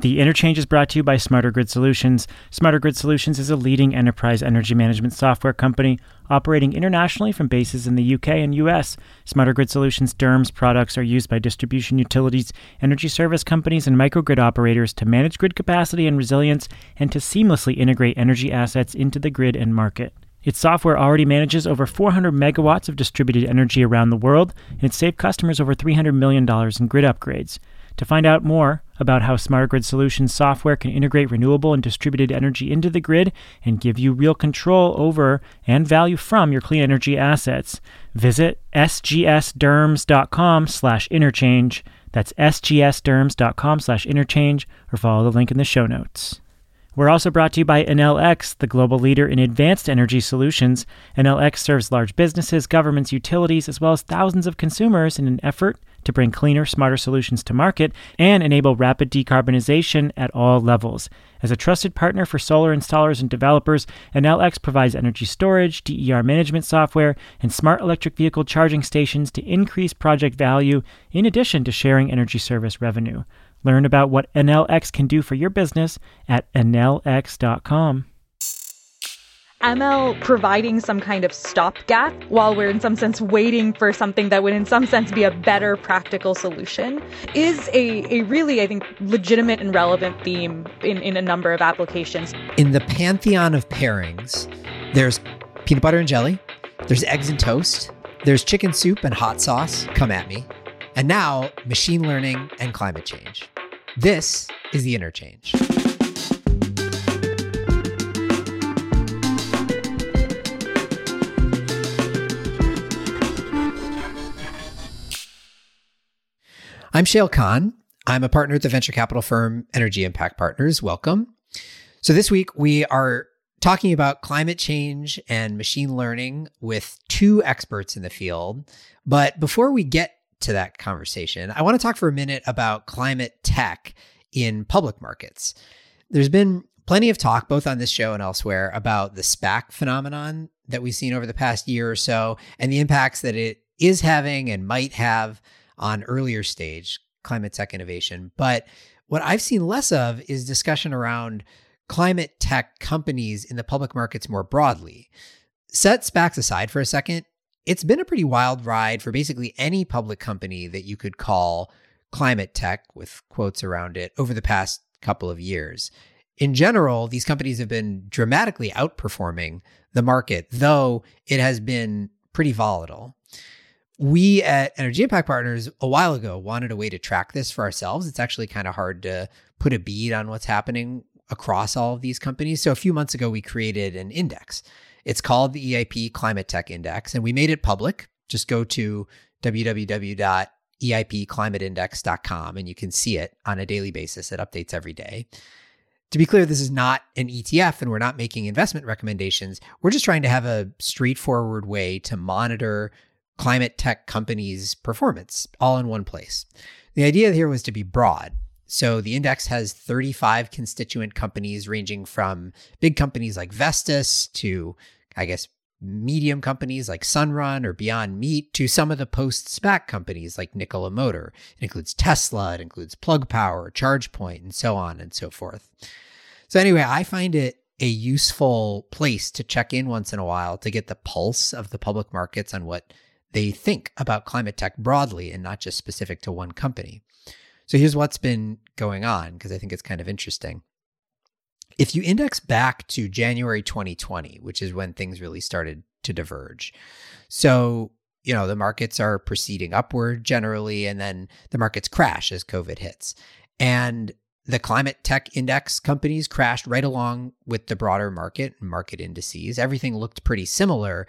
The interchange is brought to you by Smarter Grid Solutions. Smarter Grid Solutions is a leading enterprise energy management software company operating internationally from bases in the UK and US. Smarter Grid Solutions DERMS products are used by distribution utilities, energy service companies, and microgrid operators to manage grid capacity and resilience and to seamlessly integrate energy assets into the grid and market. Its software already manages over 400 megawatts of distributed energy around the world, and it saved customers over $300 million in grid upgrades. To find out more about how Smart Grid Solutions software can integrate renewable and distributed energy into the grid and give you real control over and value from your clean energy assets, visit sgsderms.com/interchange. That's sgsderms.com/interchange or follow the link in the show notes. We're also brought to you by Enel X, the global leader in advanced energy solutions. Enel X serves large businesses, governments, utilities, as well as thousands of consumers in an effort to bring cleaner, smarter solutions to market and enable rapid decarbonization at all levels. As a trusted partner for solar installers and developers, Enel X provides energy storage, DER management software, and smart electric vehicle charging stations to increase project value in addition to sharing energy service revenue. Learn about what Enel X can do for your business at enelx.com. ML providing some kind of stopgap while we're in some sense waiting for something that would in some sense be a better practical solution is a, a really, I think, legitimate and relevant theme in, in a number of applications. In the pantheon of pairings, there's peanut butter and jelly, there's eggs and toast, there's chicken soup and hot sauce, come at me, and now machine learning and climate change. This is the interchange. I'm Shayle Kann. I'm a partner at the venture capital firm Energy Impact Partners. Welcome. So, this week we are talking about climate change and machine learning with two experts in the field. But before we get to that conversation, I want to talk for a minute about climate tech in public markets. There's been plenty of talk, both on this show and elsewhere, about the SPAC phenomenon that we've seen over the past year or so and the impacts that it is having and might have on earlier stage climate tech innovation. But what I've seen less of is discussion around climate tech companies in the public markets more broadly. Set SPACs aside for a second, it's been a pretty wild ride for basically any public company that you could call climate tech, with quotes around it, over the past couple of years. In general, these companies have been dramatically outperforming the market, though it has been pretty volatile we at Energy Impact Partners a while ago wanted a way to track this for ourselves. It's actually kind of hard to put a bead on what's happening across all of these companies. So a few months ago, we created an index. It's called the EIP Climate Tech Index, and we made it public. Just go to www.eipclimateindex.com and you can see it on a daily basis. It updates every day. To be clear, this is not an ETF and we're not making investment recommendations. We're just trying to have a straightforward way to monitor climate tech companies' performance all in one place. The idea here was to be broad. So the index has 35 constituent companies ranging from big companies like Vestas to, I guess, medium companies like Sunrun or Beyond Meat to some of the post SPAC companies like Nikola Motor. It includes Tesla, it includes Plug Power, ChargePoint, and so on and so forth. So, anyway, I find it a useful place to check in once in a while to get the pulse of the public markets on what they think about climate tech broadly and not just specific to one company. So here's what's been going on because I think it's kind of interesting. If you index back to January 2020, which is when things really started to diverge. So, you know, the markets are proceeding upward generally, and then the markets crash as COVID hits. And the climate tech index companies crashed right along with the broader market and market indices. Everything looked pretty similar.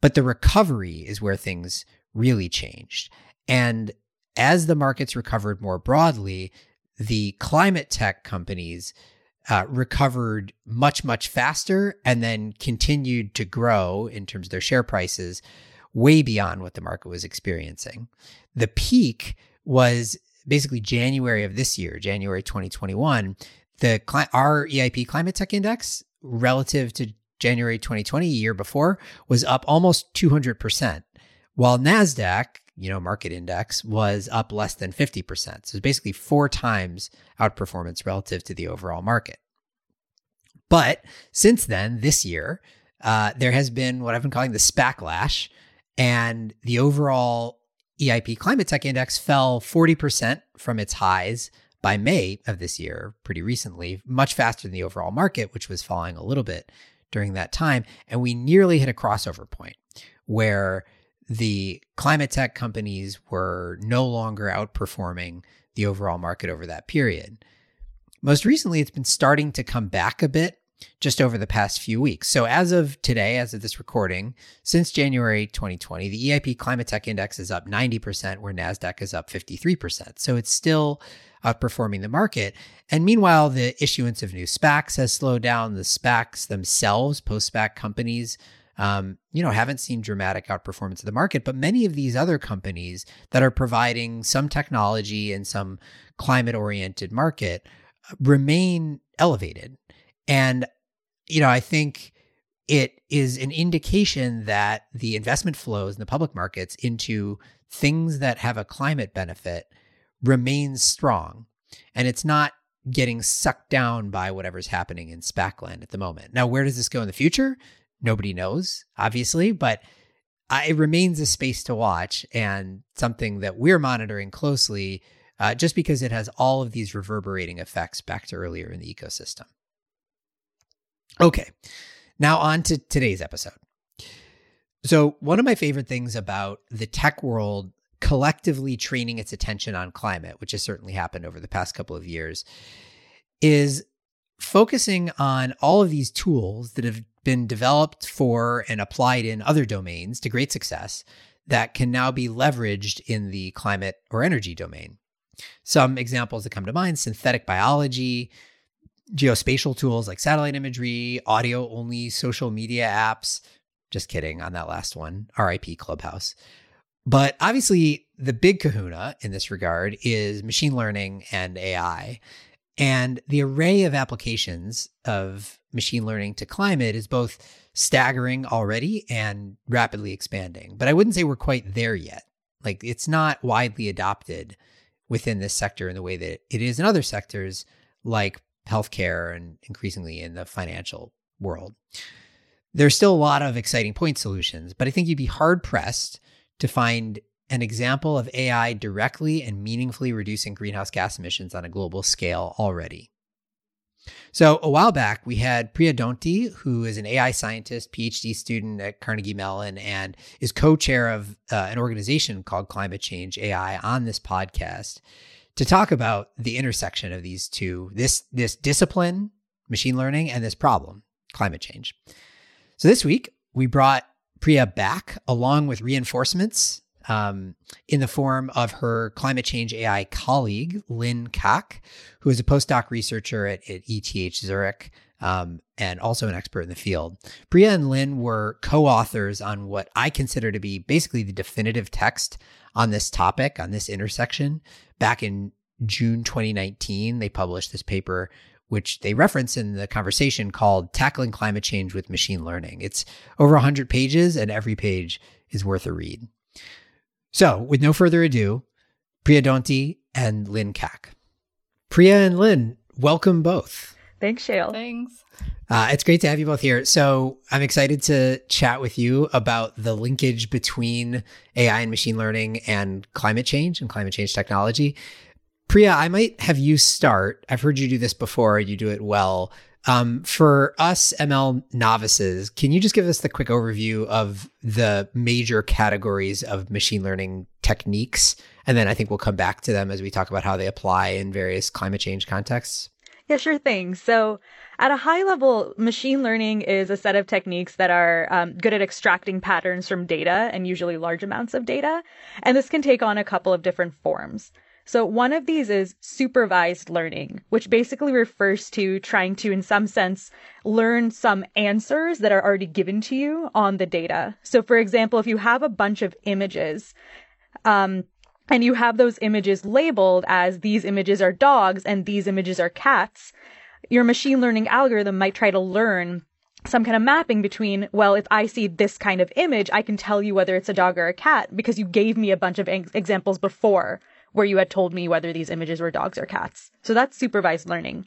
But the recovery is where things really changed. And as the markets recovered more broadly, the climate tech companies uh, recovered much, much faster and then continued to grow in terms of their share prices way beyond what the market was experiencing. The peak was basically January of this year, January 2021. The our EIP Climate Tech Index relative to January 2020, a year before, was up almost 200%, while NASDAQ, you know, market index was up less than 50%. So it's basically four times outperformance relative to the overall market. But since then, this year, uh, there has been what I've been calling the SPAClash, and the overall EIP Climate Tech Index fell 40% from its highs by May of this year, pretty recently, much faster than the overall market, which was falling a little bit during that time. And we nearly hit a crossover point where the climate tech companies were no longer outperforming the overall market over that period. Most recently, it's been starting to come back a bit just over the past few weeks. So, as of today, as of this recording, since January 2020, the EIP Climate Tech Index is up 90%, where NASDAQ is up 53%. So, it's still outperforming the market. And meanwhile, the issuance of new SPACs has slowed down. The SPACs themselves, post SPAC companies, um, you know, haven't seen dramatic outperformance of the market. But many of these other companies that are providing some technology and some climate oriented market uh, remain elevated. And, you know, I think it is an indication that the investment flows in the public markets into things that have a climate benefit remains strong. And it's not getting sucked down by whatever's happening in SPAC land at the moment. Now, where does this go in the future? Nobody knows, obviously, but it remains a space to watch and something that we're monitoring closely uh, just because it has all of these reverberating effects back to earlier in the ecosystem. Okay, now on to today's episode. So, one of my favorite things about the tech world collectively training its attention on climate, which has certainly happened over the past couple of years, is focusing on all of these tools that have been developed for and applied in other domains to great success that can now be leveraged in the climate or energy domain. Some examples that come to mind synthetic biology, geospatial tools like satellite imagery, audio only social media apps. Just kidding on that last one, RIP Clubhouse. But obviously, the big kahuna in this regard is machine learning and AI. And the array of applications of machine learning to climate is both staggering already and rapidly expanding. But I wouldn't say we're quite there yet. Like it's not widely adopted within this sector in the way that it is in other sectors like healthcare and increasingly in the financial world. There's still a lot of exciting point solutions, but I think you'd be hard pressed to find an example of AI directly and meaningfully reducing greenhouse gas emissions on a global scale already. So, a while back, we had Priya Donti, who is an AI scientist, PhD student at Carnegie Mellon, and is co chair of uh, an organization called Climate Change AI on this podcast to talk about the intersection of these two this, this discipline, machine learning, and this problem, climate change. So, this week, we brought Priya back along with reinforcements um, in the form of her climate change AI colleague, Lynn Kaack, who is a postdoc researcher at, at ETH Zurich um, and also an expert in the field. Priya and Lynn were co authors on what I consider to be basically the definitive text on this topic, on this intersection. Back in June 2019, they published this paper which they reference in the conversation called Tackling Climate Change with Machine Learning. It's over 100 pages, and every page is worth a read. So, with no further ado, Priya Donti and Lynn Kaack. Priya and Lynn, welcome both. Thanks, Shayle. Thanks. Uh, it's great to have you both here. So, I'm excited to chat with you about the linkage between AI and machine learning and climate change and climate change technology. Priya, I might have you start. I've heard you do this before. You do it well. Um, for us ML novices, can you just give us the quick overview of the major categories of machine learning techniques? And then I think we'll come back to them as we talk about how they apply in various climate change contexts. Yeah, sure thing. So, at a high level, machine learning is a set of techniques that are um, good at extracting patterns from data and usually large amounts of data. And this can take on a couple of different forms. So one of these is supervised learning, which basically refers to trying to, in some sense, learn some answers that are already given to you on the data. So for example, if you have a bunch of images, um, and you have those images labeled as these images are dogs and these images are cats, your machine learning algorithm might try to learn some kind of mapping between, well, if I see this kind of image, I can tell you whether it's a dog or a cat because you gave me a bunch of ex- examples before where you had told me whether these images were dogs or cats. So that's supervised learning.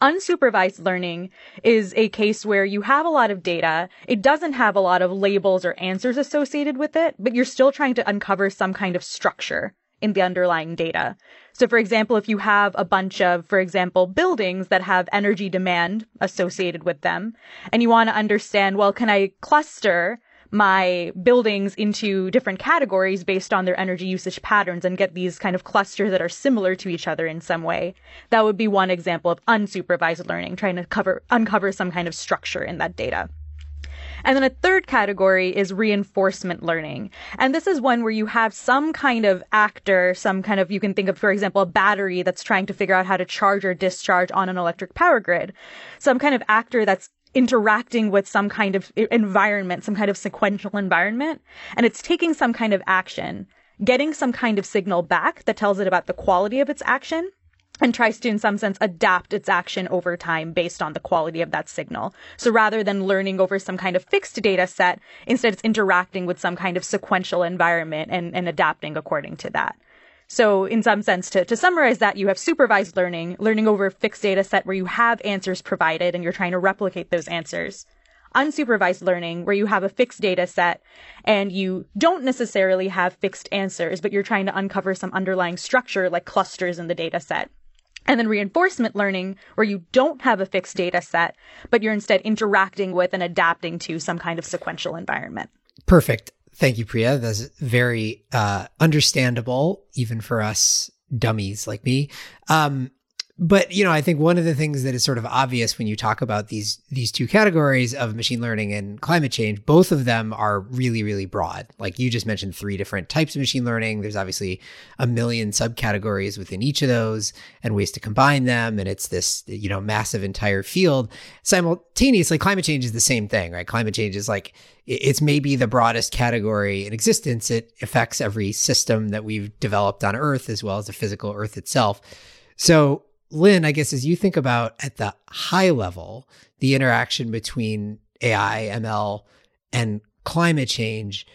Unsupervised learning is a case where you have a lot of data. It doesn't have a lot of labels or answers associated with it, but you're still trying to uncover some kind of structure in the underlying data. So for example, if you have a bunch of, for example, buildings that have energy demand associated with them, and you want to understand, well, can I cluster my buildings into different categories based on their energy usage patterns and get these kind of clusters that are similar to each other in some way. That would be one example of unsupervised learning, trying to cover, uncover some kind of structure in that data. And then a third category is reinforcement learning. And this is one where you have some kind of actor, some kind of, you can think of, for example, a battery that's trying to figure out how to charge or discharge on an electric power grid. Some kind of actor that's interacting with some kind of environment, some kind of sequential environment, and it's taking some kind of action, getting some kind of signal back that tells it about the quality of its action, and tries to, in some sense, adapt its action over time based on the quality of that signal. So rather than learning over some kind of fixed data set, instead it's interacting with some kind of sequential environment and, and adapting according to that. So in some sense, to, to summarize that, you have supervised learning, learning over a fixed data set where you have answers provided and you're trying to replicate those answers. Unsupervised learning, where you have a fixed data set and you don't necessarily have fixed answers, but you're trying to uncover some underlying structure like clusters in the data set. And then reinforcement learning, where you don't have a fixed data set, but you're instead interacting with and adapting to some kind of sequential environment. Perfect. Thank you, Priya. That's very uh, understandable, even for us dummies like me. Um, but you know, I think one of the things that is sort of obvious when you talk about these these two categories of machine learning and climate change, both of them are really really broad. Like you just mentioned three different types of machine learning. There's obviously a million subcategories within each of those and ways to combine them and it's this, you know, massive entire field. Simultaneously, climate change is the same thing, right? Climate change is like it's maybe the broadest category in existence. It affects every system that we've developed on Earth as well as the physical Earth itself. So Lynn, I guess as you think about at the high level, the interaction between AI, ML, and climate change,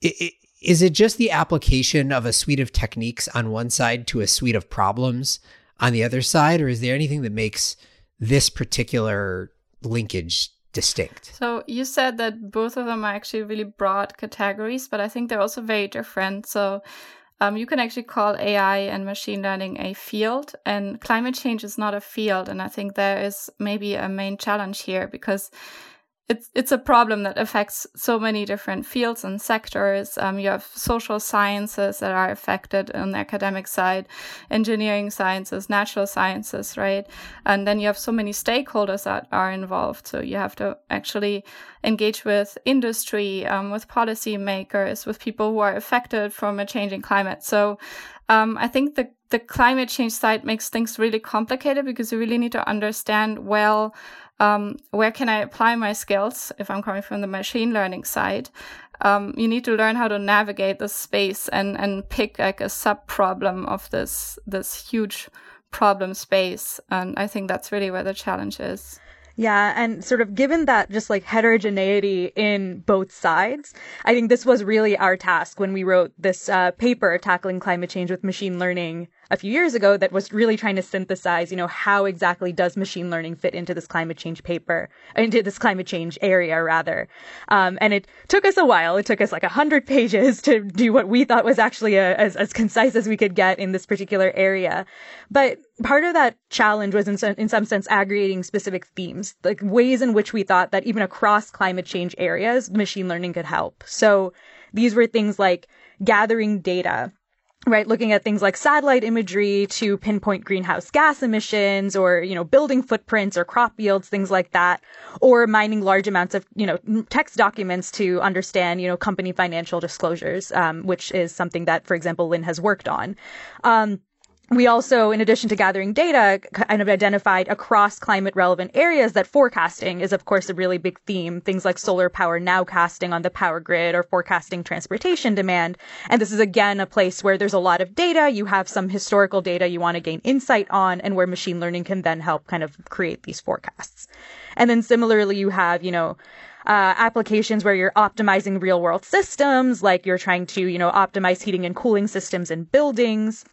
it, it, is it just the application of a suite of techniques on one side to a suite of problems on the other side, or is there anything that makes this particular linkage distinct? So you said that both of them are actually really broad categories, but I think they're also very different. So um, you can actually call AI and machine learning a field, and climate change is not a field. And I think there is maybe a main challenge here because it's it's a problem that affects so many different fields and sectors. Um, you have social sciences that are affected on the academic side, engineering sciences, natural sciences, right? And then you have so many stakeholders that are involved. So you have to actually engage with industry, um, with policymakers, with people who are affected from a changing climate. So um, I think the the climate change side makes things really complicated because you really need to understand well um, where can I apply my skills if I'm coming from the machine learning side? Um, you need to learn how to navigate the space and and pick like a sub problem of this this huge problem space. And I think that's really where the challenge is. Yeah, and sort of given that just like heterogeneity in both sides, I think this was really our task when we wrote this uh, paper tackling climate change with machine learning a few years ago that was really trying to synthesize, you know, how exactly does machine learning fit into this climate change paper, into this climate change area rather. Um, and it took us a while. It took us like a hundred pages to do what we thought was actually a, as, as concise as we could get in this particular area. But part of that challenge was in some, in some sense aggregating specific themes, like ways in which we thought that even across climate change areas, machine learning could help. So these were things like gathering data right looking at things like satellite imagery to pinpoint greenhouse gas emissions or you know building footprints or crop yields things like that or mining large amounts of you know text documents to understand you know company financial disclosures um, which is something that for example lynn has worked on. Um, we also, in addition to gathering data, kind of identified across climate relevant areas that forecasting is, of course, a really big theme. Things like solar power nowcasting on the power grid or forecasting transportation demand. And this is again a place where there's a lot of data. You have some historical data you want to gain insight on and where machine learning can then help kind of create these forecasts. And then similarly, you have, you know, uh, applications where you're optimizing real world systems, like you're trying to, you know, optimize heating and cooling systems in buildings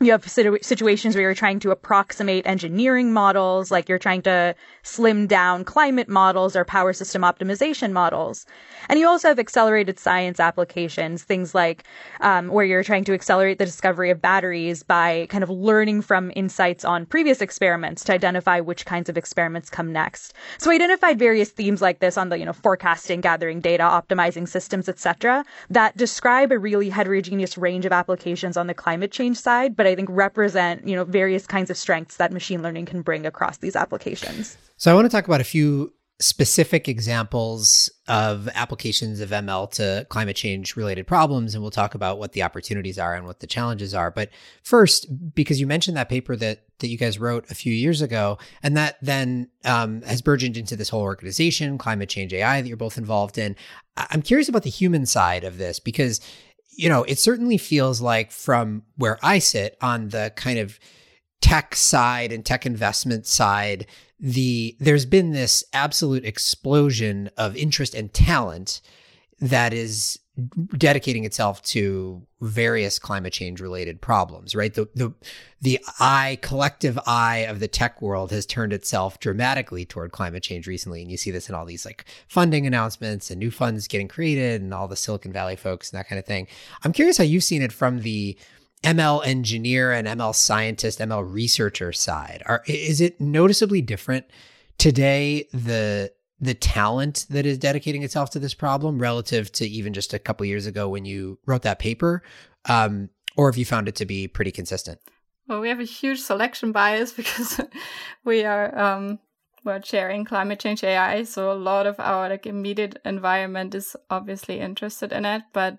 you have situ- situations where you're trying to approximate engineering models, like you're trying to slim down climate models or power system optimization models. And you also have accelerated science applications, things like um, where you're trying to accelerate the discovery of batteries by kind of learning from insights on previous experiments to identify which kinds of experiments come next. So I identified various themes like this on the, you know, forecasting, gathering data, optimizing systems, etc., that describe a really heterogeneous range of applications on the climate change side, but but I think represent, you know, various kinds of strengths that machine learning can bring across these applications. So I want to talk about a few specific examples of applications of ML to climate change related problems. And we'll talk about what the opportunities are and what the challenges are. But first, because you mentioned that paper that, that you guys wrote a few years ago, and that then um, has burgeoned into this whole organization, Climate Change AI, that you're both involved in. I'm curious about the human side of this because you know, it certainly feels like from where I sit on the kind of tech side and tech investment side, the there's been this absolute explosion of interest and talent that is dedicating itself to various climate change related problems, right? The, the, the eye, collective eye of the tech world has turned itself dramatically toward climate change recently. And you see this in all these like funding announcements and new funds getting created and all the Silicon Valley folks and that kind of thing. I'm curious how you've seen it from the ML engineer and ML scientist, ML researcher side. Are, is it noticeably different today? The the talent that is dedicating itself to this problem relative to even just a couple years ago when you wrote that paper, um, or if you found it to be pretty consistent? Well, we have a huge selection bias because we are um, we're chairing climate change AI, so a lot of our like immediate environment is obviously interested in it. But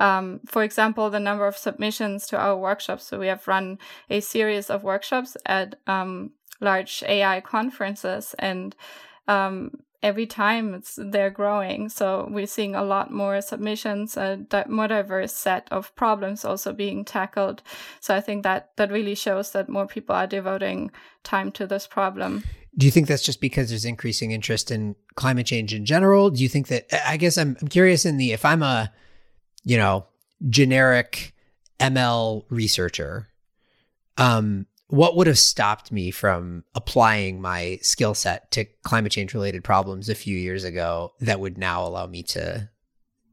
um, for example, the number of submissions to our workshops. So we have run a series of workshops at um, large AI conferences and um, every time it's they're growing. So we're seeing a lot more submissions, a di- more diverse set of problems also being tackled. So I think that that really shows that more people are devoting time to this problem. Do you think that's just because there's increasing interest in climate change in general? Do you think that I guess I'm I'm curious in the if I'm a you know generic ML researcher, um, what would have stopped me from applying my skill set to climate change related problems a few years ago that would now allow me to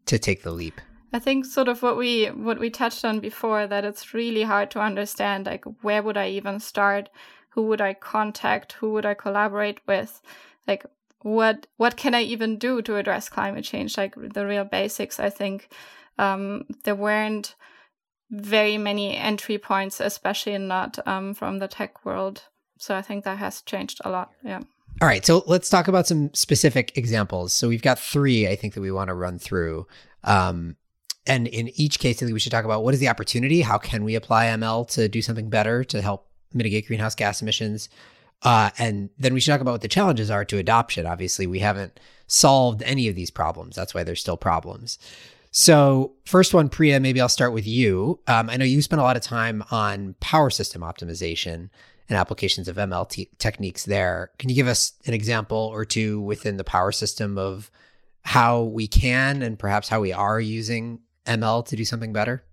to take the leap? I think sort of what we what we touched on before that it's really hard to understand like where would i even start? Who would i contact? Who would i collaborate with? Like what what can i even do to address climate change? Like the real basics i think um, there weren't very many entry points, especially not um, from the tech world. So I think that has changed a lot. Yeah. All right. So let's talk about some specific examples. So we've got three, I think, that we want to run through. Um, and in each case, I think we should talk about what is the opportunity? How can we apply ML to do something better to help mitigate greenhouse gas emissions? Uh, and then we should talk about what the challenges are to adoption. Obviously, we haven't solved any of these problems. That's why there's still problems. So, first one, Priya, maybe I'll start with you. Um, I know you spent a lot of time on power system optimization and applications of ML techniques there. Can you give us an example or two within the power system of how we can and perhaps how we are using ML to do something better?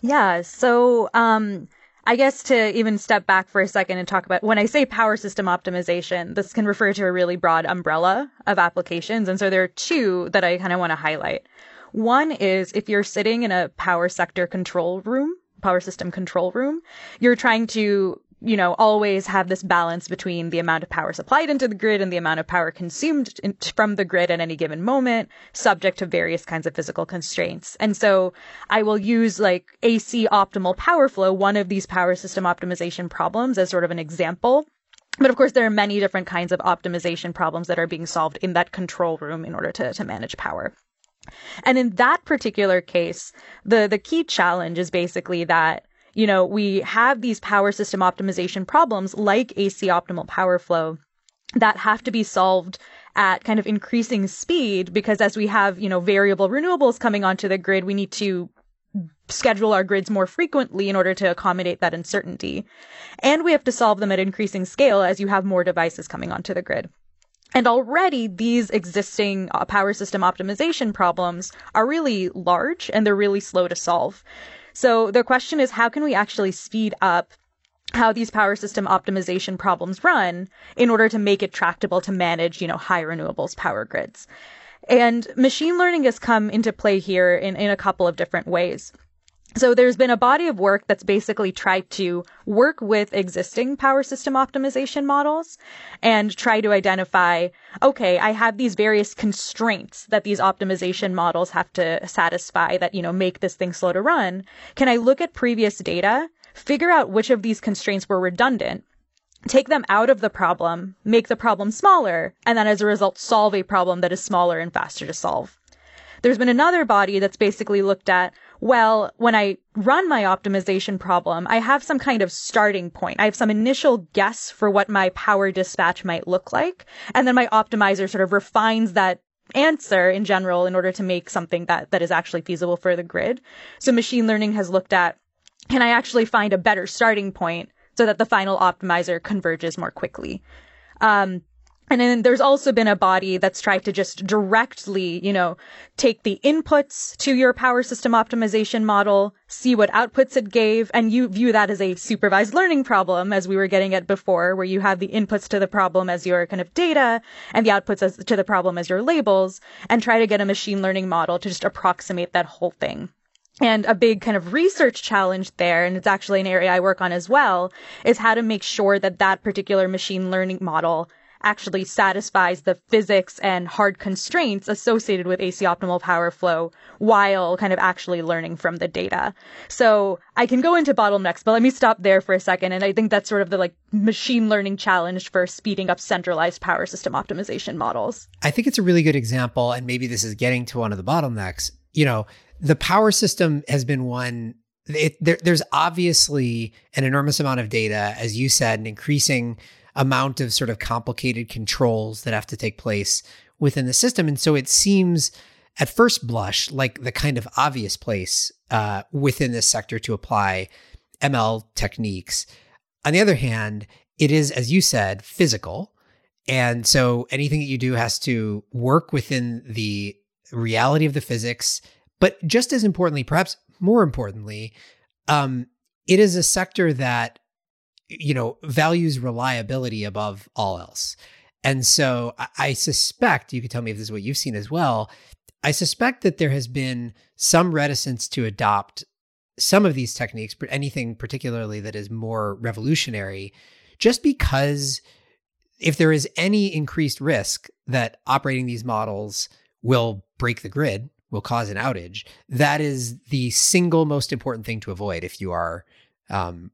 Yeah. So, um, I guess to even step back for a second and talk about when I say power system optimization, this can refer to a really broad umbrella of applications. And so there are two that I kind of want to highlight. One is if you're sitting in a power sector control room, power system control room, you're trying to you know, always have this balance between the amount of power supplied into the grid and the amount of power consumed in, from the grid at any given moment, subject to various kinds of physical constraints. And so I will use like AC optimal power flow, one of these power system optimization problems as sort of an example. But of course, there are many different kinds of optimization problems that are being solved in that control room in order to, to manage power. And in that particular case, the, the key challenge is basically that you know, we have these power system optimization problems like AC optimal power flow that have to be solved at kind of increasing speed because as we have, you know, variable renewables coming onto the grid, we need to schedule our grids more frequently in order to accommodate that uncertainty. And we have to solve them at increasing scale as you have more devices coming onto the grid. And already these existing uh, power system optimization problems are really large and they're really slow to solve. So the question is, how can we actually speed up how these power system optimization problems run in order to make it tractable to manage, you know, high renewables power grids? And machine learning has come into play here in, in a couple of different ways. So there's been a body of work that's basically tried to work with existing power system optimization models and try to identify, okay, I have these various constraints that these optimization models have to satisfy that, you know, make this thing slow to run. Can I look at previous data, figure out which of these constraints were redundant, take them out of the problem, make the problem smaller, and then as a result solve a problem that is smaller and faster to solve. There's been another body that's basically looked at, well, when I run my optimization problem, I have some kind of starting point. I have some initial guess for what my power dispatch might look like. And then my optimizer sort of refines that answer in general in order to make something that, that is actually feasible for the grid. So machine learning has looked at, can I actually find a better starting point so that the final optimizer converges more quickly? Um, and then there's also been a body that's tried to just directly, you know, take the inputs to your power system optimization model, see what outputs it gave, and you view that as a supervised learning problem, as we were getting at before, where you have the inputs to the problem as your kind of data and the outputs as, to the problem as your labels, and try to get a machine learning model to just approximate that whole thing. And a big kind of research challenge there, and it's actually an area I work on as well, is how to make sure that that particular machine learning model actually satisfies the physics and hard constraints associated with AC optimal power flow while kind of actually learning from the data. So I can go into bottlenecks, but let me stop there for a second. And I think that's sort of the like machine learning challenge for speeding up centralized power system optimization models. I think it's a really good example. And maybe this is getting to one of the bottlenecks. You know, the power system has been one it, there, there's obviously an enormous amount of data, as you said, an increasing amount of sort of complicated controls that have to take place within the system. And so it seems at first blush like the kind of obvious place uh, within this sector to apply ML techniques. On the other hand, it is, as you said, physical. And so anything that you do has to work within the reality of the physics. But just as importantly, perhaps more importantly, um, it is a sector that you know, values reliability above all else. And so I, suspect, you can tell me if this is what you've seen as well. I suspect that there has been some reticence to adopt some of these techniques, but anything particularly that is more revolutionary, just because if there is any increased risk that operating these models will break the grid, will cause an outage, that is the single most important thing to avoid if you are um,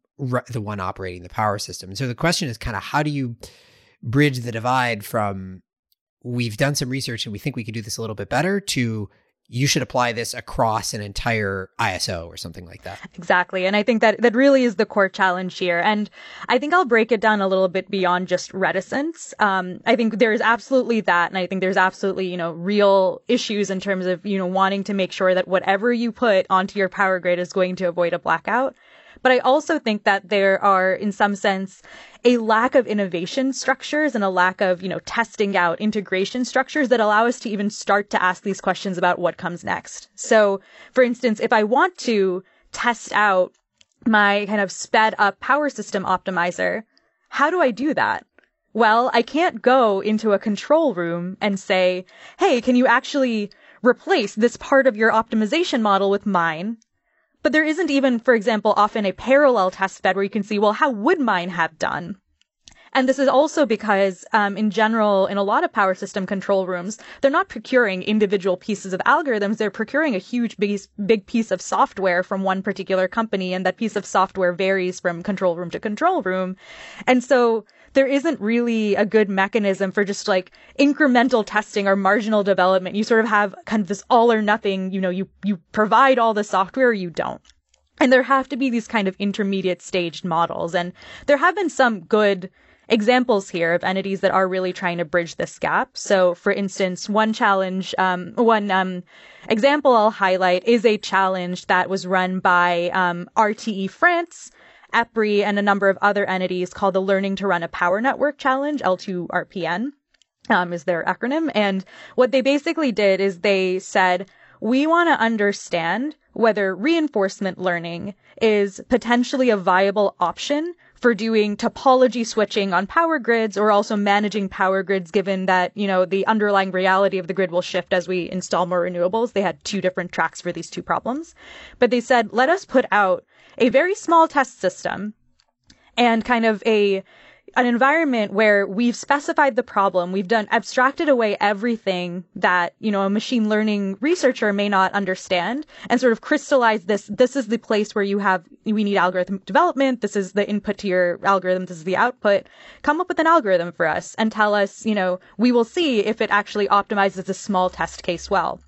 the one operating the power system. And so the question is kind of how do you bridge the divide from we've done some research and we think we could do this a little bit better to you should apply this across an entire ISO or something like that. Exactly. And I think that that really is the core challenge here. And I think I'll break it down a little bit beyond just reticence. Um, I think there's absolutely that. And I think there's absolutely, you know, real issues in terms of, you know, wanting to make sure that whatever you put onto your power grid is going to avoid a blackout. But I also think that there are, in some sense, a lack of innovation structures and a lack of, you know, testing out integration structures that allow us to even start to ask these questions about what comes next. So, for instance, if I want to test out my kind of sped up power system optimizer, how do I do that? Well, I can't go into a control room and say, Hey, can you actually replace this part of your optimization model with mine? But there isn't even, for example, often a parallel test bed where you can see, well, how would mine have done? And this is also because, um, in general, in a lot of power system control rooms, they're not procuring individual pieces of algorithms. They're procuring a huge, big, big piece of software from one particular company, and that piece of software varies from control room to control room. And so there isn't really a good mechanism for just like incremental testing or marginal development. You sort of have kind of this all or nothing, you know, you, you provide all the software or you don't. And there have to be these kind of intermediate staged models. And there have been some good examples here of entities that are really trying to bridge this gap. So, for instance, one challenge, um, one um, example I'll highlight is a challenge that was run by um, RTE France, EPRI, and a number of other entities called the Learning to Run a Power Network Challenge, L2RPN. Um, is their acronym. And what they basically did is they said, we want to understand whether reinforcement learning is potentially a viable option for doing topology switching on power grids or also managing power grids given that, you know, the underlying reality of the grid will shift as we install more renewables. They had two different tracks for these two problems. But they said, let us put out a very small test system and kind of a an environment where we've specified the problem, we've done abstracted away everything that, you know, a machine learning researcher may not understand and sort of crystallize this. This is the place where you have, we need algorithm development. This is the input to your algorithm. This is the output. Come up with an algorithm for us and tell us, you know, we will see if it actually optimizes a small test case well.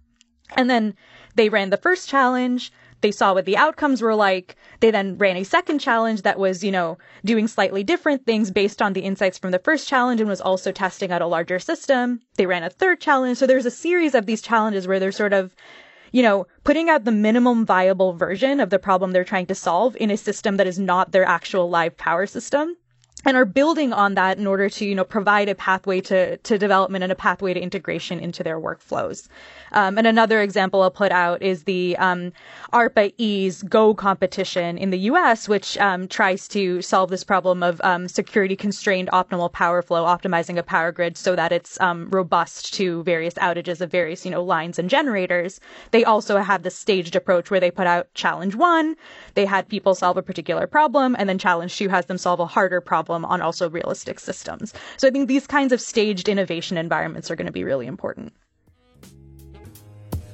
And then they ran the first challenge they saw what the outcomes were like. They then ran a second challenge that was, you know, doing slightly different things based on the insights from the first challenge and was also testing out a larger system. They ran a third challenge. So there's a series of these challenges where they're sort of, you know, putting out the minimum viable version of the problem they're trying to solve in a system that is not their actual live power system and are building on that in order to, you know, provide a pathway to, to development and a pathway to integration into their workflows. Um, and another example I'll put out is the um, ARPA-E's GO competition in the U.S., which um, tries to solve this problem of um, security constrained optimal power flow, optimizing a power grid so that it's um, robust to various outages of various, you know, lines and generators. They also have this staged approach where they put out challenge one, they had people solve a particular problem, and then challenge two has them solve a harder problem on also realistic systems. So I think these kinds of staged innovation environments are going to be really important.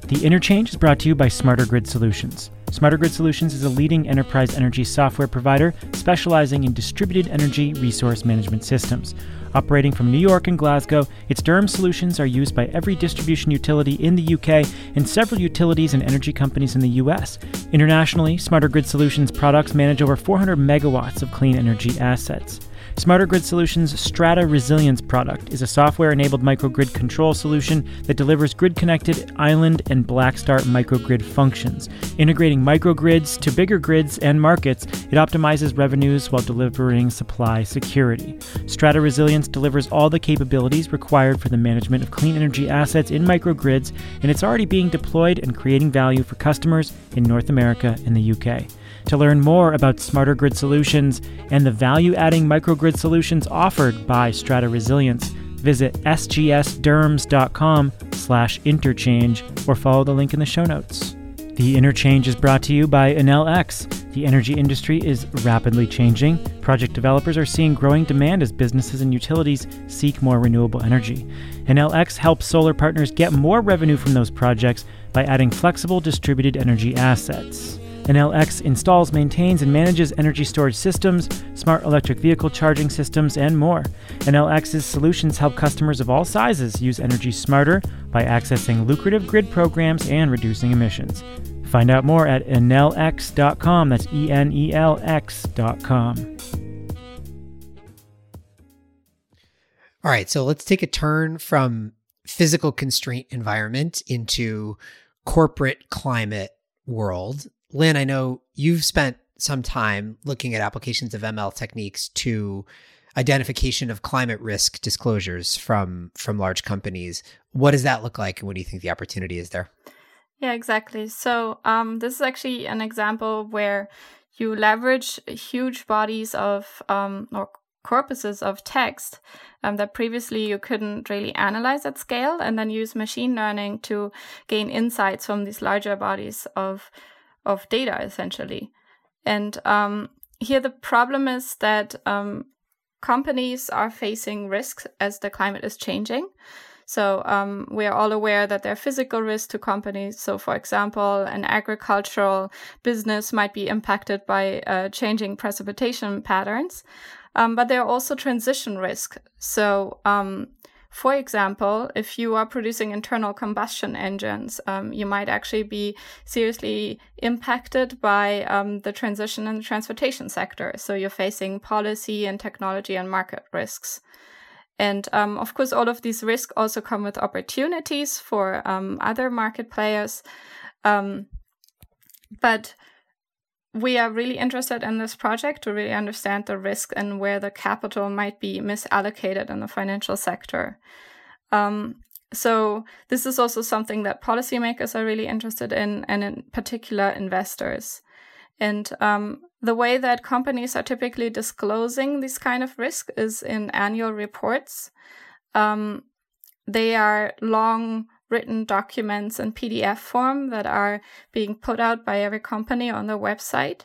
The Interchange is brought to you by Smarter Grid Solutions. Smarter Grid Solutions is a leading enterprise energy software provider specializing in distributed energy resource management systems. Operating from New York and Glasgow, its DERMS solutions are used by every distribution utility in the UK and several utilities and energy companies in the US. Internationally, Smarter Grid Solutions products manage over 400 megawatts of clean energy assets. Smarter Grid Solutions' Strata Resilience product is a software enabled microgrid control solution that delivers grid connected island and Blackstart microgrid functions. Integrating microgrids to bigger grids and markets, it optimizes revenues while delivering supply security. Strata Resilience delivers all the capabilities required for the management of clean energy assets in microgrids, and it's already being deployed and creating value for customers in North America and the UK. To learn more about smarter grid solutions and the value adding microgrid solutions offered by Strata Resilience, visit sgsderms.com slash interchange or follow the link in the show notes. The Interchange is brought to you by Enel X. The energy industry is rapidly changing. Project developers are seeing growing demand as businesses and utilities seek more renewable energy. Enel X helps solar partners get more revenue from those projects by adding flexible distributed energy assets. Enel X installs, maintains, and manages energy storage systems, smart electric vehicle charging systems, and more. Enel X's solutions help customers of all sizes use energy smarter by accessing lucrative grid programs and reducing emissions. Find out more at enelx.com. That's E N E L X.com. All right, so let's take a turn from physical constraint environment into corporate climate world. Lynn, I know you've spent some time looking at applications of ML techniques to identification of climate risk disclosures from from large companies. What does that look like, and what do you think the opportunity is there? Yeah, exactly. So um, this is actually an example where you leverage huge bodies of um, or corpuses of text um, that previously you couldn't really analyze at scale, and then use machine learning to gain insights from these larger bodies of of data essentially. And um, here the problem is that um, companies are facing risks as the climate is changing. So um, we are all aware that there are physical risks to companies. So, for example, an agricultural business might be impacted by uh, changing precipitation patterns, um, but there are also transition risks. So um, for example, if you are producing internal combustion engines, um, you might actually be seriously impacted by um, the transition in the transportation sector. So you're facing policy and technology and market risks. And um, of course, all of these risks also come with opportunities for um, other market players. Um, but we are really interested in this project to really understand the risk and where the capital might be misallocated in the financial sector. Um, so this is also something that policymakers are really interested in, and in particular investors. And um, the way that companies are typically disclosing this kind of risk is in annual reports. Um, they are long written documents in PDF form that are being put out by every company on their website.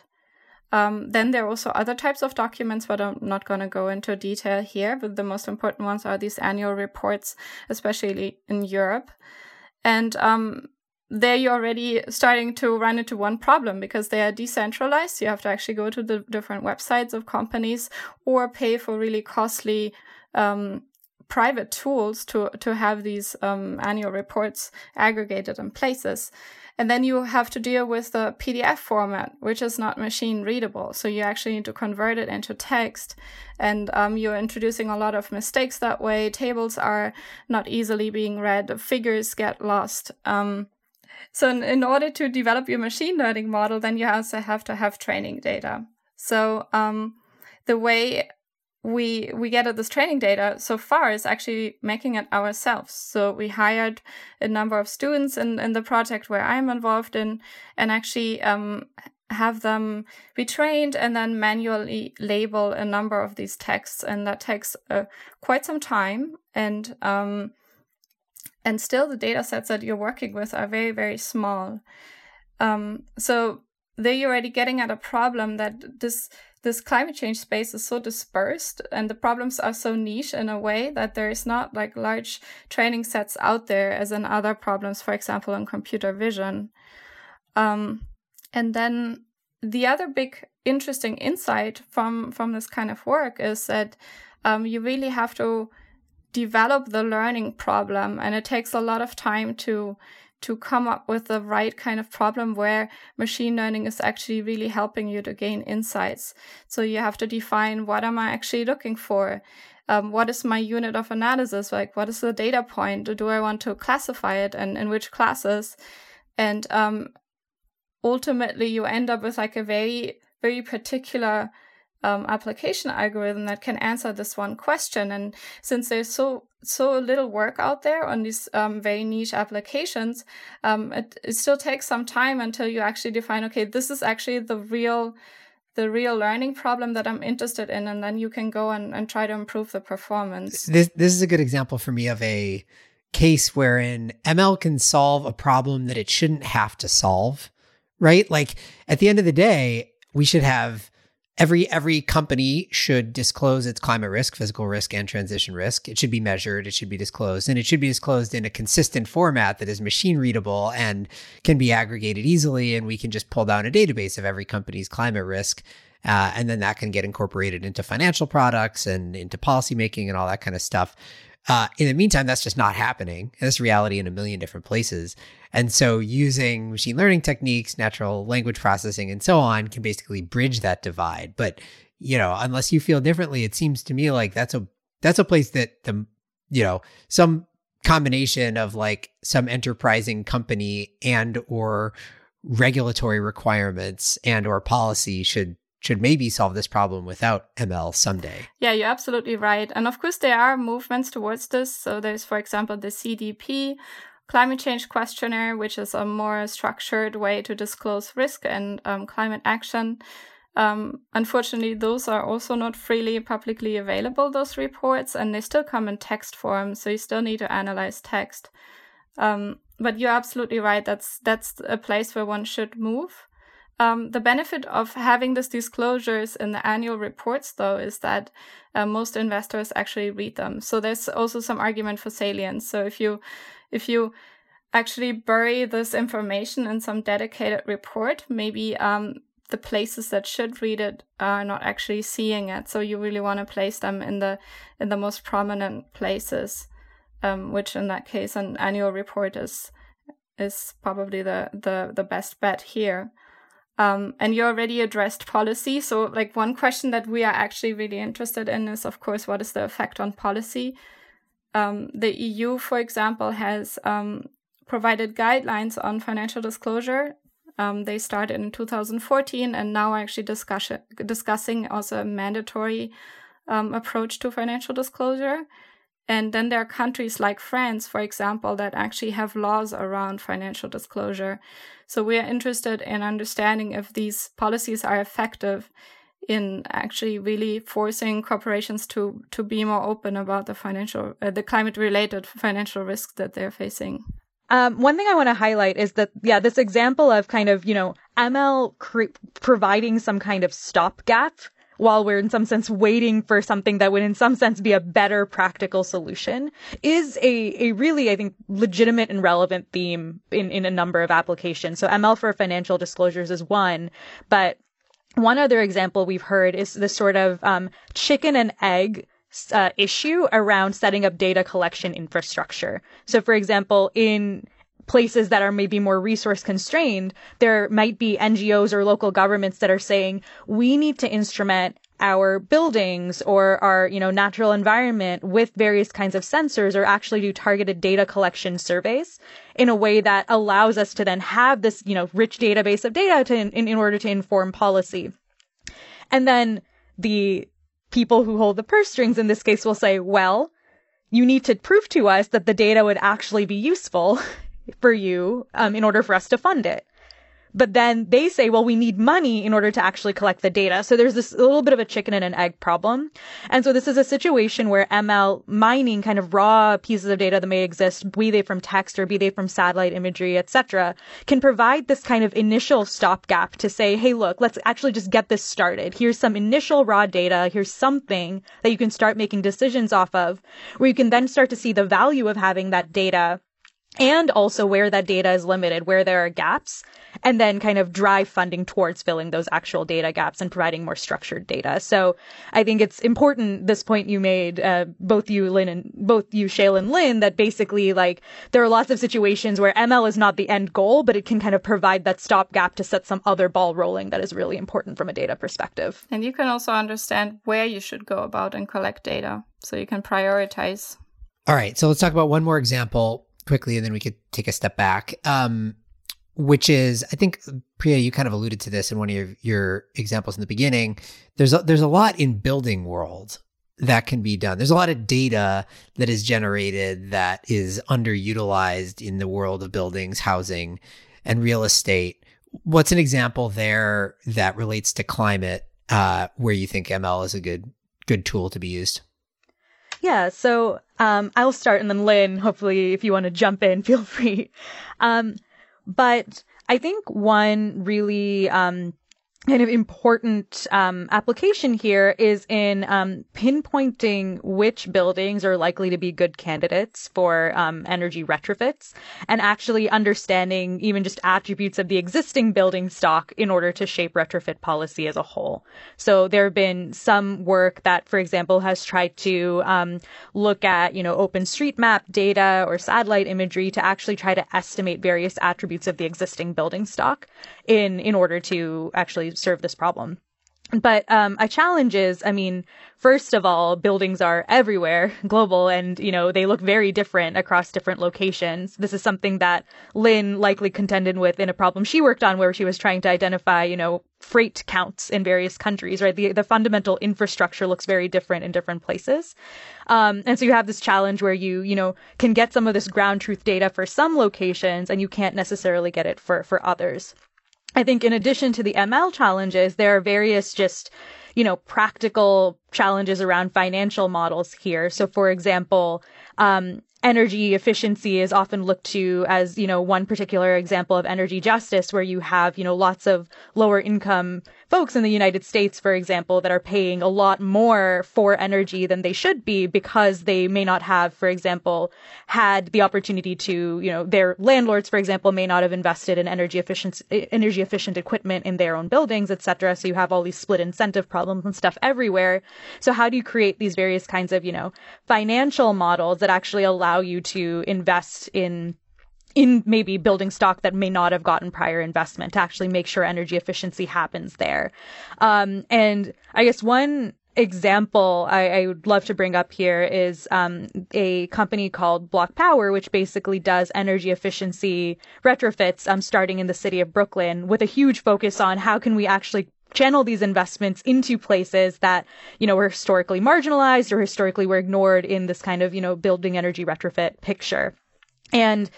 Um, then there are also other types of documents, but I'm not going to go into detail here. But the most important ones are these annual reports, especially in Europe. And um, there you're already starting to run into one problem because they are decentralized. You have to actually go to the different websites of companies or pay for really costly um, private tools to to have these um, annual reports aggregated in places. And then you have to deal with the PDF format, which is not machine readable. So you actually need to convert it into text. And um, you're introducing a lot of mistakes that way. Tables are not easily being read, figures get lost. Um, so, in, in, order to develop your machine learning model, then you also have to have training data. So, um, the way we we get at this training data so far is actually making it ourselves. So we hired a number of students in, in the project where I'm involved in and actually um, have them be trained and then manually label a number of these texts. And that takes uh, quite some time. And um, and still the data sets that you're working with are very, very small. Um, so there you're already getting at a problem that this this climate change space is so dispersed and the problems are so niche in a way that there is not like large training sets out there as in other problems, for example, in computer vision. Um, and then the other big interesting insight from from this kind of work is that um, you really have to develop the learning problem and it takes a lot of time to to come up with the right kind of problem where machine learning is actually really helping you to gain insights. So you have to define what am I actually looking for? Um, what is my unit of analysis? Like, what is the data point? Do I want to classify it and in which classes? And um, ultimately, you end up with like a very, very particular um, application algorithm that can answer this one question. And since there's so so little work out there on these um, very niche applications, um, it, it still takes some time until you actually define, okay, this is actually the real the real learning problem that I'm interested in, and then you can go and, and try to improve the performance. This this is a good example for me of a case wherein ML can solve a problem that it shouldn't have to solve, right? Like at the end of the day, we should have every every company should disclose its climate risk physical risk and transition risk. It should be measured it should be disclosed and it should be disclosed in a consistent format that is machine readable and can be aggregated easily and we can just pull down a database of every company's climate risk uh, and then that can get incorporated into financial products and into policymaking and all that kind of stuff uh, in the meantime, that's just not happening. And that's reality in a million different places. And so using machine learning techniques, natural language processing, and so on can basically bridge that divide. But, you know, unless you feel differently, it seems to me like that's a that's a place that the you know, some combination of like some enterprising company and or regulatory requirements and or policy should should maybe solve this problem without ML someday. Yeah, you're absolutely right. And of course, there are movements towards this. So there's, for example, the CDP climate change questionnaire, which is a more structured way to disclose risk and um, climate action. Um, unfortunately, those are also not freely publicly available, those reports, and they still come in text form. So you still need to analyze text. Um, but you're absolutely right. That's, that's a place where one should move. Um, the benefit of having these disclosures in the annual reports, though, is that uh, most investors actually read them. So there's also some argument for salience. So if you if you actually bury this information in some dedicated report, maybe um, the places that should read it are not actually seeing it. So you really want to place them in the in the most prominent places. um, which in that case, an annual report is is probably the the the best bet here. Um, and you already addressed policy. So, like one question that we are actually really interested in is, of course, what is the effect on policy? Um, the EU, for example, has um, provided guidelines on financial disclosure. Um, they started in 2014 and now are actually discuss- discussing also a mandatory um, approach to financial disclosure. And then there are countries like France, for example, that actually have laws around financial disclosure. So we are interested in understanding if these policies are effective in actually really forcing corporations to to be more open about the financial uh, the climate related financial risks that they're facing. Um, one thing I want to highlight is that, yeah, this example of kind of, you know, ML cre- providing some kind of stopgap while we're in some sense waiting for something that would in some sense be a better practical solution is a, a really, I think, legitimate and relevant theme in, in a number of applications. So ML for financial disclosures is one, but one other example we've heard is the sort of um, chicken and egg uh, issue around setting up data collection infrastructure. So, for example, in places that are maybe more resource constrained, there might be NGOs or local governments that are saying, we need to instrument our buildings or our, you know, natural environment with various kinds of sensors or actually do targeted data collection surveys in a way that allows us to then have this, you know, rich database of data to, in, in order to inform policy. And then the people who hold the purse strings in this case will say, well, you need to prove to us that the data would actually be useful for you um, in order for us to fund it. But then they say, well, we need money in order to actually collect the data. So there's this little bit of a chicken and an egg problem. And so this is a situation where ML mining kind of raw pieces of data that may exist, be they from text or be they from satellite imagery, etc., can provide this kind of initial stopgap to say, hey, look, let's actually just get this started. Here's some initial raw data. Here's something that you can start making decisions off of where you can then start to see the value of having that data and also where that data is limited, where there are gaps, and then kind of drive funding towards filling those actual data gaps and providing more structured data. So I think it's important, this point you made, uh, both you, Lynn, and both you, Shayle and Lynn, that basically like there are lots of situations where ML is not the end goal, but it can kind of provide that stopgap to set some other ball rolling that is really important from a data perspective. And you can also understand where you should go about and collect data so you can prioritize. All right. So let's talk about one more example quickly, and then we could take a step back. Um, which is, I think, Priya, you kind of alluded to this in one of your, your examples in the beginning. There's a, there's a lot in building world that can be done. There's a lot of data that is generated that is underutilized in the world of buildings, housing, and real estate. What's an example there that relates to climate uh, where you think ML is a good good tool to be used? Yeah, so um, I'll start and then Lynn, hopefully, if you want to jump in, feel free. Um, but I think one really um, kind of important um, application here is in um, pinpointing which buildings are likely to be good candidates for um, energy retrofits and actually understanding even just attributes of the existing building stock in order to shape retrofit policy as a whole. So there have been some work that, for example, has tried to um, look at, you know, OpenStreetMap data or satellite imagery to actually try to estimate various attributes of the existing building stock in in order to actually serve this problem. But um, a challenge is, I mean, first of all, buildings are everywhere, global, and you know they look very different across different locations. This is something that Lynn likely contended with in a problem she worked on, where she was trying to identify, you know, freight counts in various countries. Right, the the fundamental infrastructure looks very different in different places, um, and so you have this challenge where you you know can get some of this ground truth data for some locations, and you can't necessarily get it for for others. I think in addition to the ML challenges, there are various just, you know, practical challenges around financial models here. So for example, um, energy efficiency is often looked to as, you know, one particular example of energy justice where you have, you know, lots of lower income folks in the United States, for example, that are paying a lot more for energy than they should be because they may not have, for example, had the opportunity to, you know, their landlords, for example, may not have invested in energy efficient, energy efficient equipment in their own buildings, etc. So you have all these split incentive problems and stuff everywhere. So how do you create these various kinds of, you know, financial models that actually allow you to invest in in maybe building stock that may not have gotten prior investment to actually make sure energy efficiency happens there. Um, and I guess one example I, I, would love to bring up here is um, a company called BlocPower, which basically does energy efficiency retrofits um, starting in the city of Brooklyn with a huge focus on how can we actually channel these investments into places that, you know, were historically marginalized or historically were ignored in this kind of, you know, building energy retrofit picture. And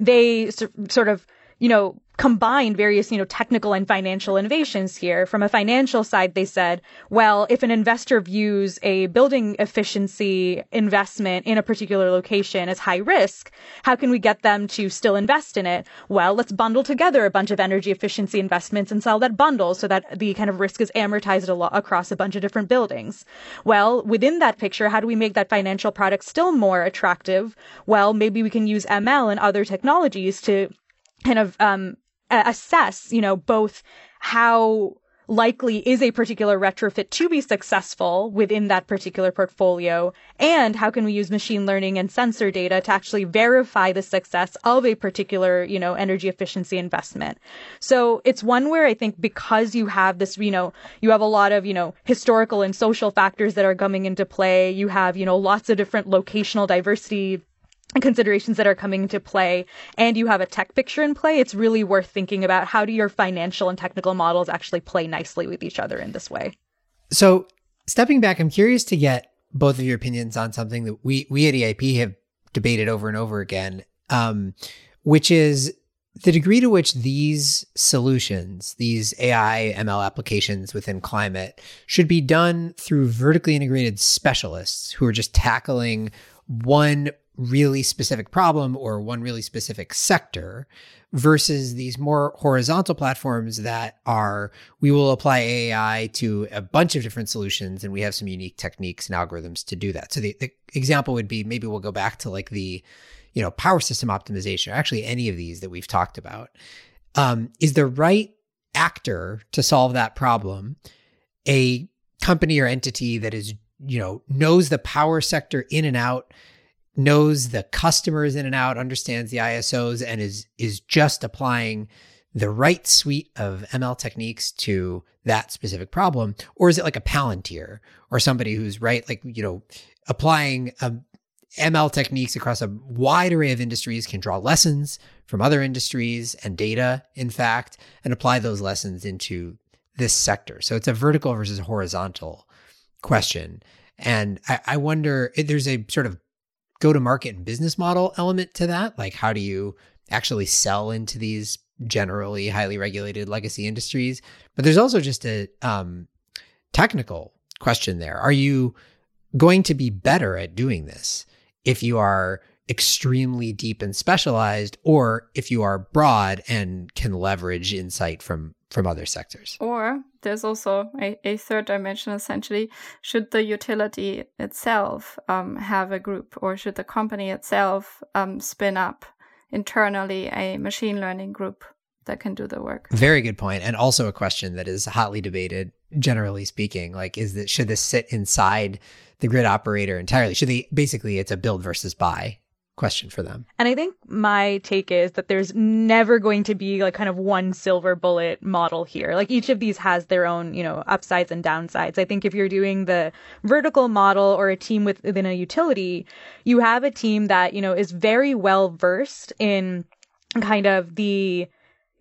they sort of, you know, combined various, you know, technical and financial innovations here. From a financial side, they said, well, if an investor views a building efficiency investment in a particular location as high risk, how can we get them to still invest in it? Well, let's bundle together a bunch of energy efficiency investments and sell that bundle so that the kind of risk is amortized a lot across a bunch of different buildings. Well, within that picture, how do we make that financial product still more attractive? Well, maybe we can use ML and other technologies to kind of um, Uh, assess, you know, both how likely is a particular retrofit to be successful within that particular portfolio and how can we use machine learning and sensor data to actually verify the success of a particular you know energy efficiency investment. So it's one where i think because you have this you know you have a lot of you know historical and social factors that are coming into play you have you know lots of different locational diversity considerations that are coming into play and you have a tech picture in play, it's really worth thinking about how do your financial and technical models actually play nicely with each other in this way. So, stepping back, I'm curious to get both of your opinions on something that we we at EIP have debated over and over again, um, which is the degree to which these solutions, these AI ML applications within climate, should be done through vertically integrated specialists who are just tackling one really specific problem or one really specific sector versus these more horizontal platforms that are we will apply AI to a bunch of different solutions and we have some unique techniques and algorithms to do that. So the, the example would be maybe we'll go back to like the you know power system optimization or actually any of these that we've talked about. Um, is the right actor to solve that problem a company or entity that is you know knows the power sector in and out knows the customers in and out, understands the ISOs, and is is just applying the right suite of ML techniques to that specific problem? Or is it like a Palantir or somebody who's right, like, you know, applying um, ML techniques across a wide array of industries can draw lessons from other industries and data, in fact, and apply those lessons into this sector. So it's a vertical versus horizontal question. And I, I wonder, there's a sort of go to market and business model element to that. Like, how do you actually sell into these generally highly regulated legacy industries? But there's also just a um, technical question there. Are you going to be better at doing this if you are extremely deep and specialized or if you are broad and can leverage insight from from other sectors or there's also a, a third dimension essentially. Should the utility itself um, have a group or should the company itself um, spin up internally a machine learning group that can do the work? Very good point and also a question that is hotly debated generally speaking like is that should this sit inside the grid operator entirely? Should they basically it's a build versus buy question for them. And I think my take is that there's never going to be like kind of one silver bullet model here. Like each of these has their own, you know, upsides and downsides. I think if you're doing the vertical model or a team within a utility, you have a team that, you know, is very well versed in kind of the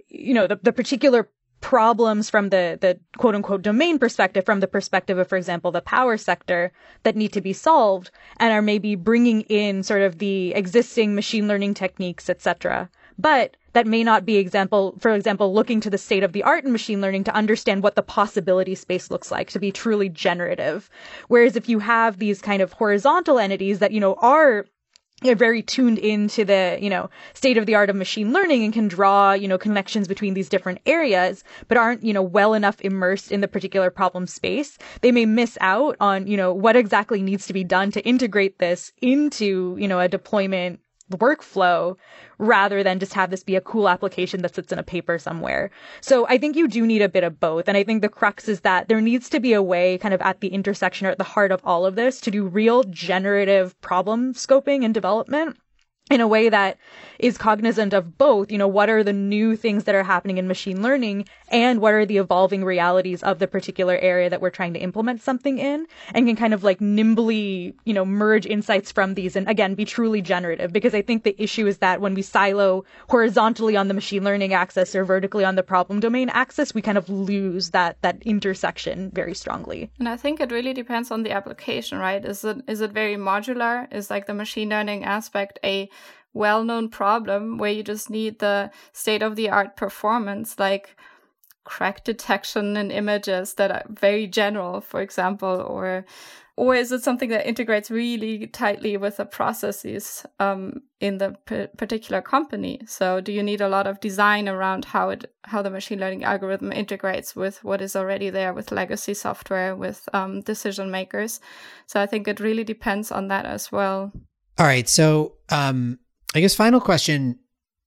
you know the, the particular problems from the, the quote unquote domain perspective, from the perspective of, for example, the power sector that need to be solved and are maybe bringing in sort of the existing machine learning techniques, etc. But that may not be example, for example, looking to the state of the art in machine learning to understand what the possibility space looks like to be truly generative. Whereas if you have these kind of horizontal entities that, you know, are are very tuned into the, you know, state of the art of machine learning and can draw, you know, connections between these different areas, but aren't, you know, well enough immersed in the particular problem space. They may miss out on, you know, what exactly needs to be done to integrate this into, you know, a deployment workflow rather than just have this be a cool application that sits in a paper somewhere. So I think you do need a bit of both. And I think the crux is that there needs to be a way kind of at the intersection or at the heart of all of this to do real generative problem scoping and development in a way that is cognizant of both, you know, what are the new things that are happening in machine learning and what are the evolving realities of the particular area that we're trying to implement something in and can kind of like nimbly, you know, merge insights from these and again be truly generative because I think the issue is that when we silo horizontally on the machine learning axis or vertically on the problem domain axis, we kind of lose that that intersection very strongly. And I think it really depends on the application, right? Is it is it very modular? Is like the machine learning aspect a well known problem where you just need the state of the art performance, like crack detection in images that are very general, for example, or or is it something that integrates really tightly with the processes um, in the particular company? So, do you need a lot of design around how it how the machine learning algorithm integrates with what is already there with legacy software with um, decision makers? So, I think it really depends on that as well. All right, so um, I guess final question.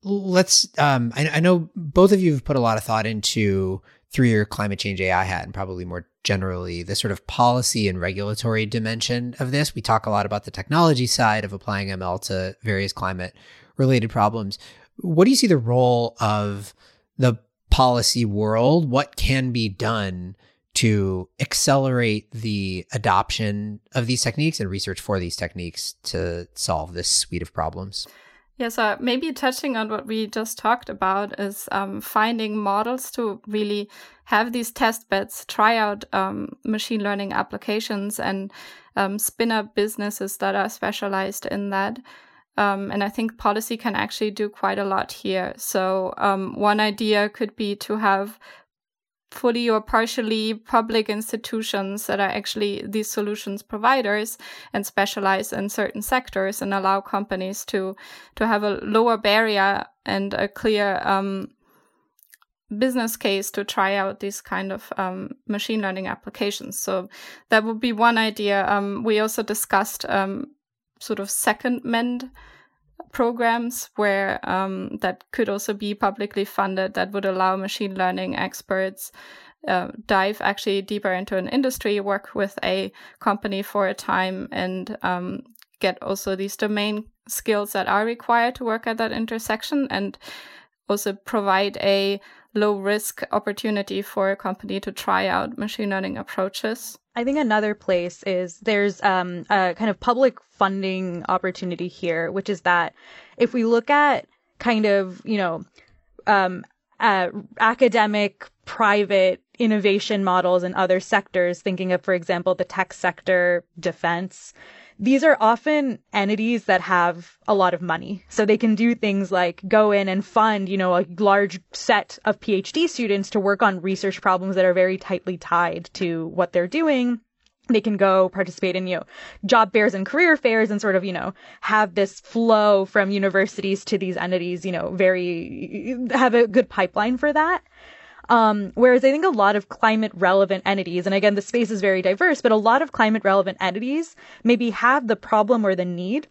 Let's. Um, I, I, know both of you have put a lot of thought into through your climate change AI hat, and probably more generally the sort of policy and regulatory dimension of this. We talk a lot about the technology side of applying ML to various climate related problems. What do you see the role of the policy world? What can be done to accelerate the adoption of these techniques and research for these techniques to solve this suite of problems? Yeah, so maybe touching on what we just talked about is um, finding models to really have these test beds, try out um, machine learning applications, and um, spin up businesses that are specialized in that. Um, and I think policy can actually do quite a lot here. So, um, one idea could be to have fully or partially public institutions that are actually these solutions providers and specialize in certain sectors and allow companies to to have a lower barrier and a clear um, business case to try out these kind of um, machine learning applications. So that would be one idea. Um, we also discussed um, sort of secondment programs where um, that could also be publicly funded that would allow machine learning experts uh, dive actually deeper into an industry, work with a company for a time, and um, get also these domain skills that are required to work at that intersection, and also provide a low risk opportunity for a company to try out machine learning approaches. I think another place is there's um, a kind of public funding opportunity here, which is that if we look at kind of, you know, um, uh, academic, private innovation models in other sectors, thinking of, for example, the tech sector, defense, these are often entities that have a lot of money. So they can do things like go in and fund, you know, a large set of PhD students to work on research problems that are very tightly tied to what they're doing. They can go participate in, you know, job fairs and career fairs and sort of, you know, have this flow from universities to these entities, you know, very, have a good pipeline for that. Um, whereas I think a lot of climate relevant entities, and again, the space is very diverse, but a lot of climate relevant entities maybe have the problem or the need,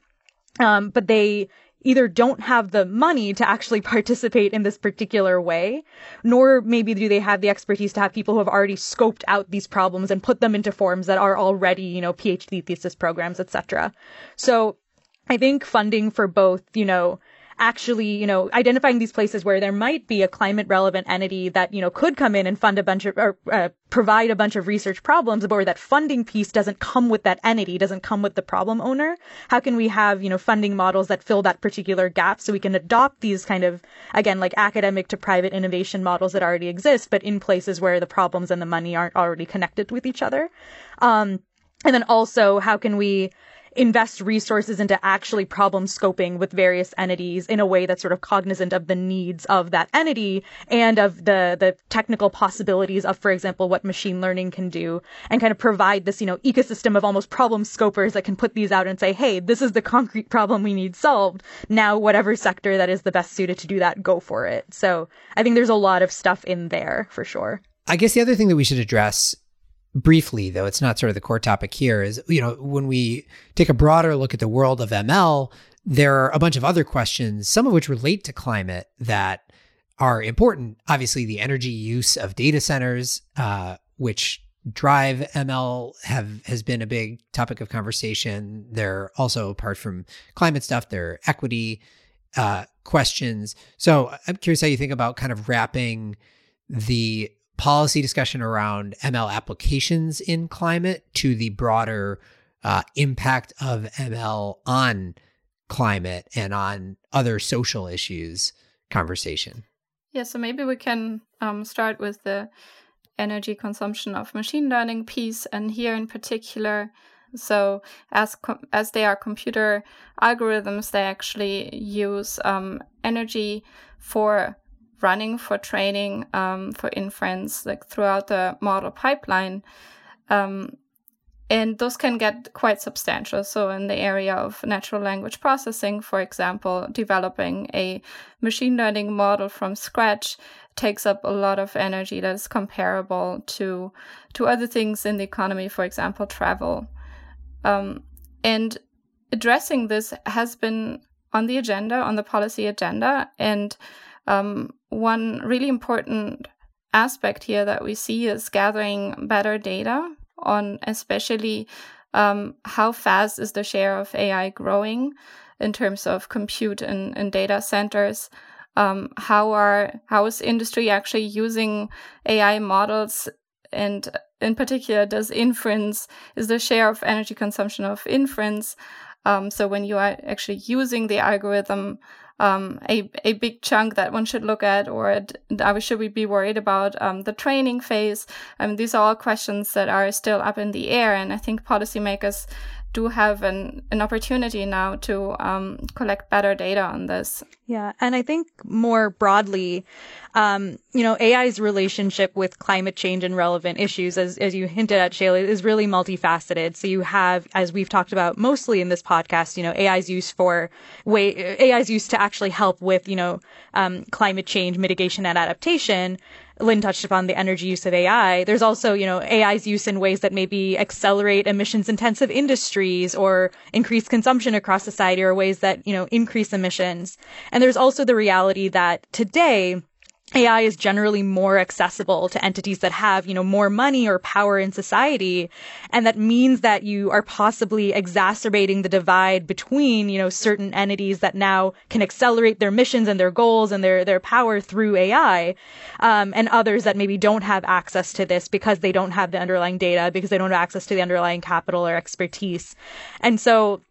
um, but they either don't have the money to actually participate in this particular way, nor maybe do they have the expertise to have people who have already scoped out these problems and put them into forms that are already, you know, PhD thesis programs, etc. So I think funding for both, you know, actually, you know, identifying these places where there might be a climate relevant entity that, you know, could come in and fund a bunch of, or uh, provide a bunch of research problems, but where that funding piece doesn't come with that entity, doesn't come with the problem owner. How can we have, you know, funding models that fill that particular gap so we can adopt these kind of, again, like academic to private innovation models that already exist, but in places where the problems and the money aren't already connected with each other? Um, and then also, how can we invest resources into actually problem scoping with various entities in a way that's sort of cognizant of the needs of that entity and of the the technical possibilities of, for example, what machine learning can do, and kind of provide this you know ecosystem of almost problem scopers that can put these out and say, hey, this is the concrete problem we need solved. Now, whatever sector that is the best suited to do that, go for it. So I think there's a lot of stuff in there for sure. I guess the other thing that we should address briefly, though it's not sort of the core topic here, is you know when we take a broader look at the world of ML, there are a bunch of other questions, some of which relate to climate that are important. Obviously, the energy use of data centers, uh, which drive ML, have has been a big topic of conversation. They're also apart from climate stuff, they're equity uh, questions. So I'm curious how you think about kind of wrapping the policy discussion around ML applications in climate to the broader uh, impact of ML on climate and on other social issues conversation. Yeah, so maybe we can um, start with the energy consumption of machine learning piece, and here in particular, so as com- as they are computer algorithms, they actually use um, energy for running, for training, um, for inference, like throughout the model pipeline. Um, and those can get quite substantial. So, in the area of natural language processing, for example, developing a machine learning model from scratch takes up a lot of energy that is comparable to to other things in the economy, for example, travel. Um, and addressing this has been on the agenda, on the policy agenda, and um, one really important aspect here that we see is gathering better data on especially um, how fast is the share of AI growing in terms of compute and, and data centers. Um, how are how is industry actually using AI models and in particular does inference is the share of energy consumption of inference um, so when you are actually using the algorithm um, a, a big chunk that one should look at, or should we be worried about um, the training phase? Um, these are all questions that are still up in the air, and I think policymakers do have an, an opportunity now to um, collect better data on this. Yeah, and I think more broadly, um, you know, AI's relationship with climate change and relevant issues, as as you hinted at, Shayle, is really multifaceted. So you have, as we've talked about mostly in this podcast, you know, AI's use for way AI's used to actually help with, you know, um, climate change mitigation and adaptation. Lynn touched upon the energy use of AI. There's also, you know, AI's use in ways that maybe accelerate emissions intensive industries or increase consumption across society or ways that, you know, increase emissions. And there's also the reality that today, AI is generally more accessible to entities that have, you know, more money or power in society. And that means that you are possibly exacerbating the divide between, you know, certain entities that now can accelerate their missions and their goals and their, their power through AI. Um, and others that maybe don't have access to this because they don't have the underlying data, because they don't have access to the underlying capital or expertise. And so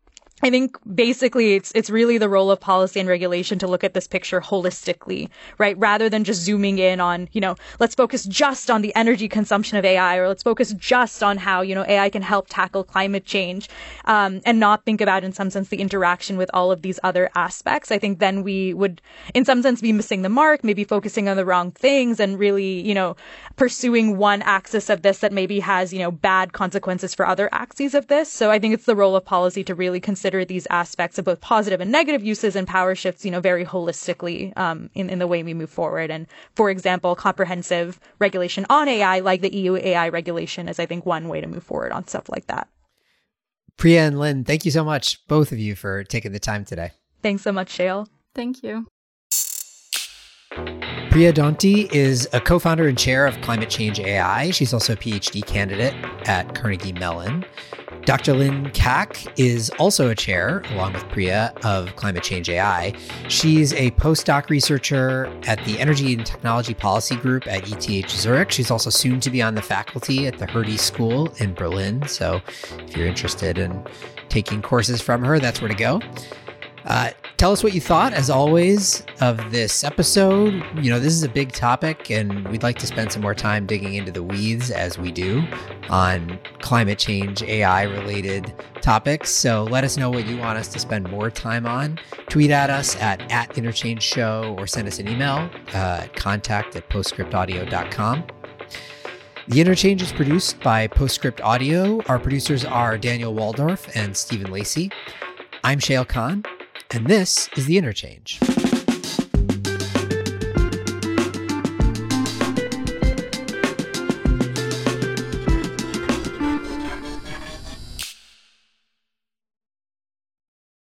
I think basically it's it's really the role of policy and regulation to look at this picture holistically, right? Rather than just zooming in on, you know, let's focus just on the energy consumption of AI, or let's focus just on how you know AI can help tackle climate change, um, and not think about in some sense the interaction with all of these other aspects. I think then we would, in some sense, be missing the mark, maybe focusing on the wrong things, and really, you know, pursuing one axis of this that maybe has you know bad consequences for other axes of this. So I think it's the role of policy to really consider consider these aspects of both positive and negative uses and power shifts, you know, very holistically um, in, in the way we move forward. And for example, comprehensive regulation on AI, like the EU AI regulation, is I think one way to move forward on stuff like that. Priya and Lynn, thank you so much, both of you, for taking the time today. Thanks so much, Shayle. Thank you. Priya Donti is a co founder and chair of Climate Change AI. She's also a PhD candidate at Carnegie Mellon. Dr. Lynn Kaack is also a chair, along with Priya, of Climate Change AI. She's a postdoc researcher at the Energy and Technology Policy Group at ETH Zurich. She's also soon to be on the faculty at the Hertie School in Berlin. So if you're interested in taking courses from her, that's where to go. Uh, tell us what you thought, as always, of this episode. You know, this is a big topic, and we'd like to spend some more time digging into the weeds as we do on climate change, AI related topics. So let us know what you want us to spend more time on. Tweet at us at, at Interchange Show or send us an email uh, at contact at postscriptaudio.com. The Interchange is produced by Postscript Audio. Our producers are Daniel Woldorff and Stephen Lacey. I'm Shayle Kann and this is The Interchange.